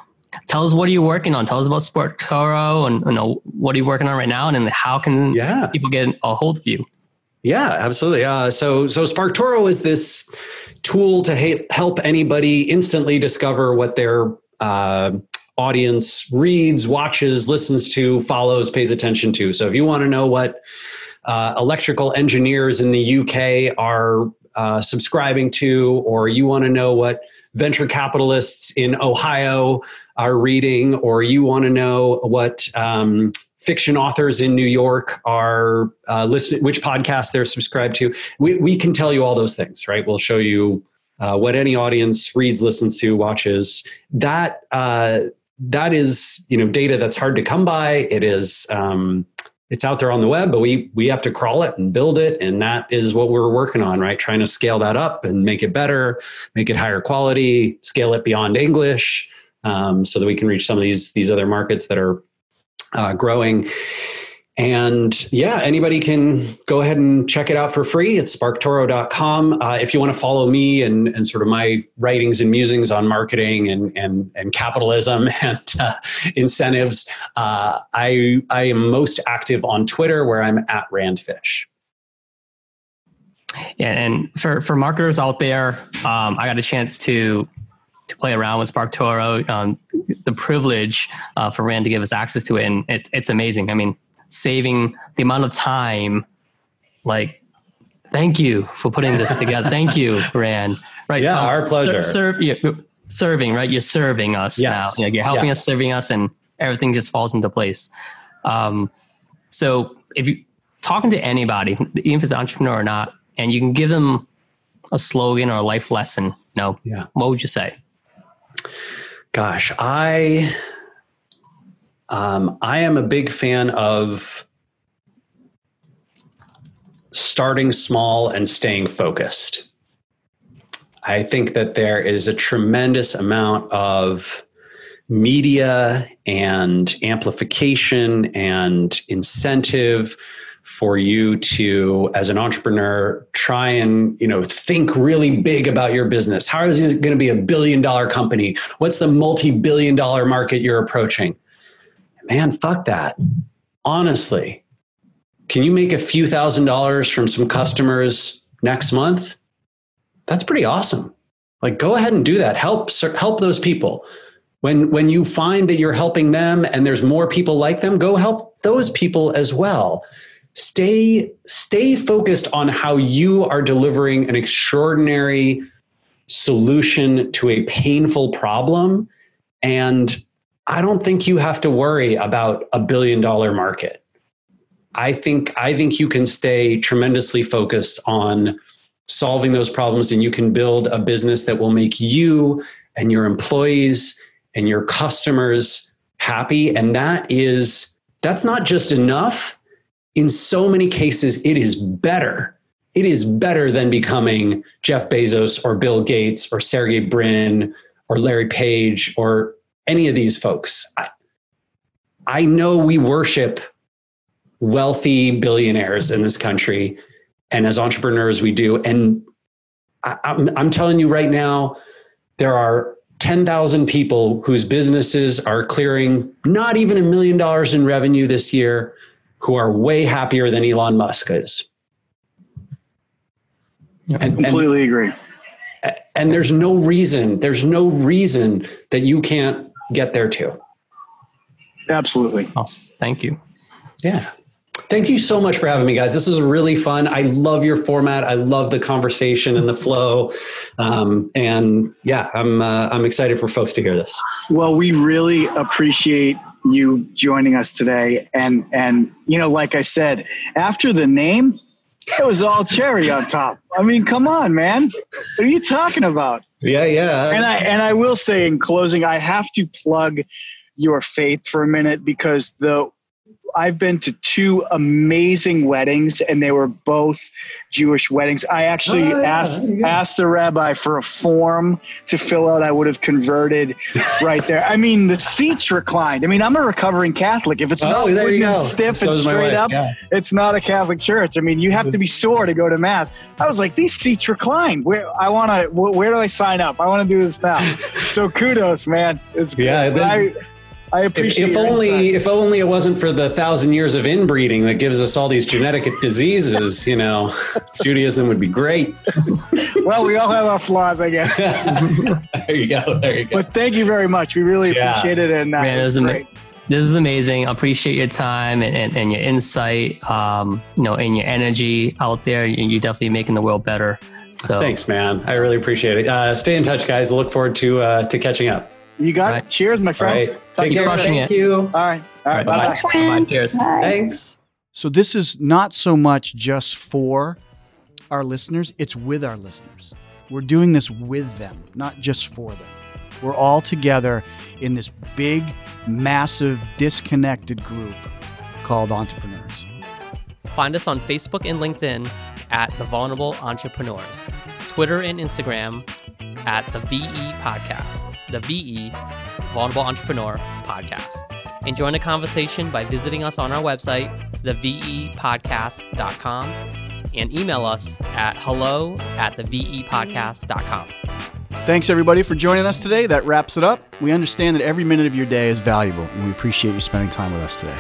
tell us what are you working on? Tell us about SparkToro and you know what are you working on right now, and then how can Yeah. people get a hold of you? Yeah, absolutely. Uh, so, so SparkToro is this tool to ha- help anybody instantly discover what their uh, audience reads, watches, listens to, follows, pays attention to. So, if you want to know what uh, electrical engineers in the UK are uh, subscribing to, or you want to know what venture capitalists in Ohio are reading, or you want to know what um, fiction authors in New York are uh, listening, which podcast they're subscribed to. We, we can tell you all those things, right? We'll show you uh, what any audience reads, listens to, watches. That uh, that is you know data that's hard to come by. It is um, it's out there on the web, but we we have to crawl it and build it, and that is what we're working on, right? Trying to scale that up and make it better, make it higher quality, scale it beyond English, um, so that we can reach some of these these other markets that are uh, growing. And yeah, anybody can go ahead and check it out for free. It's sparktoro.com. Uh, if you want to follow me and, and sort of my writings and musings on marketing and, and, and capitalism and uh, incentives, uh, I, I am most active on Twitter where I'm at Randfish. Yeah, and for, for marketers out there, um, I got a chance to to play around with SparkToro. Um, the privilege uh, for Rand to give us access to it, and it, it's amazing. I mean, saving the amount of time like thank you for putting this together. Thank you rand. Right yeah Com, our pleasure. serve, serving right? You're serving us yes. now. You're helping yes. us serving us and everything just falls into place. Um, so if you talking to anybody even if it's an entrepreneur or not and you can give them a slogan or a life lesson no yeah. what would you say? Gosh i um, I am a big fan of starting small and staying focused. I think that there is a tremendous amount of media and amplification and incentive for you to as an entrepreneur try and you know think really big about your business. How is it going to be a billion dollar company? What's the multi-billion dollar market you're approaching man, fuck that. Honestly, can you make a few thousand dollars from some customers next month? That's pretty awesome. Like, go ahead and do that. Help help those people. When when you find that you're helping them and there's more people like them, go help those people as well. Stay stay focused on how you are delivering an extraordinary solution to a painful problem and I don't think you have to worry about a billion dollar market. I think I think you can stay tremendously focused on solving those problems and you can build a business that will make you and your employees and your customers happy. And that is that's not just enough. In so many cases it is better. It is better than becoming Jeff Bezos or Bill Gates or Sergey Brin or Larry Page or any of these folks. I, I know we worship wealthy billionaires in this country, and as entrepreneurs, we do. And I, I'm, I'm telling you right now, there are 10,000 people whose businesses are clearing not even a million dollars in revenue this year who are way happier than Elon Musk is. And, completely and, agree. And there's no reason, there's no reason that you can't get there too. Absolutely. Oh, thank you. Yeah. Thank you so much for having me, guys. This is really fun. I love your format. I love the conversation and the flow. Um, and yeah, I'm uh, I'm excited for folks to hear this. Well, we really appreciate you joining us today. And and you know, like I said, after the name, it was all cherry on top. I mean, come on, man. What are you talking about? Yeah, yeah. And I and I will say in closing, I have to plug your faith for a minute because the I've been to two amazing weddings, and they were both Jewish weddings. I actually oh, yeah. asked asked the rabbi for a form to fill out. I would have converted right there. I mean, the seats reclined. I mean, I'm a recovering Catholic. If it's oh, not stiff so and straight up, yeah. it's not a Catholic church. I mean, you have to be sore to go to mass. I was like, these seats reclined. Where I want to. Where do I sign up? I want to do this now. so kudos, man. It's yeah. I appreciate. If, if only, if only it wasn't for the thousand years of inbreeding that gives us all these genetic diseases, you know, Judaism would be great. well, we all have our flaws, I guess. there you go. There you go. But thank you very much. We really yeah. appreciate it, and uh, Man, it was great. This is amazing. I appreciate your time and, and, and your insight, um, you know, and your energy out there. You're definitely making the world better. So thanks, man. I really appreciate it. Uh, stay in touch, guys. Look forward to uh, to catching up. You got right. it. Cheers, my friend. Right. Take care. Crushing Thank it. you. All right. All right. Bye. Bye. Bye. Cheers. Bye. Thanks. So this is not so much just for our listeners; it's with our listeners. We're doing this with them, not just for them. We're all together in this big, massive, disconnected group called entrepreneurs. Find us on Facebook and LinkedIn at The Vulnerable Entrepreneurs, Twitter and Instagram at The VE Podcast, The VE Vulnerable Entrepreneur Podcast. And join the conversation by visiting us on our website, thevepodcast.com, and email us at hello at thevepodcast.com. Thanks, everybody, for joining us today. That wraps it up. We understand that every minute of your day is valuable, and we appreciate you spending time with us today.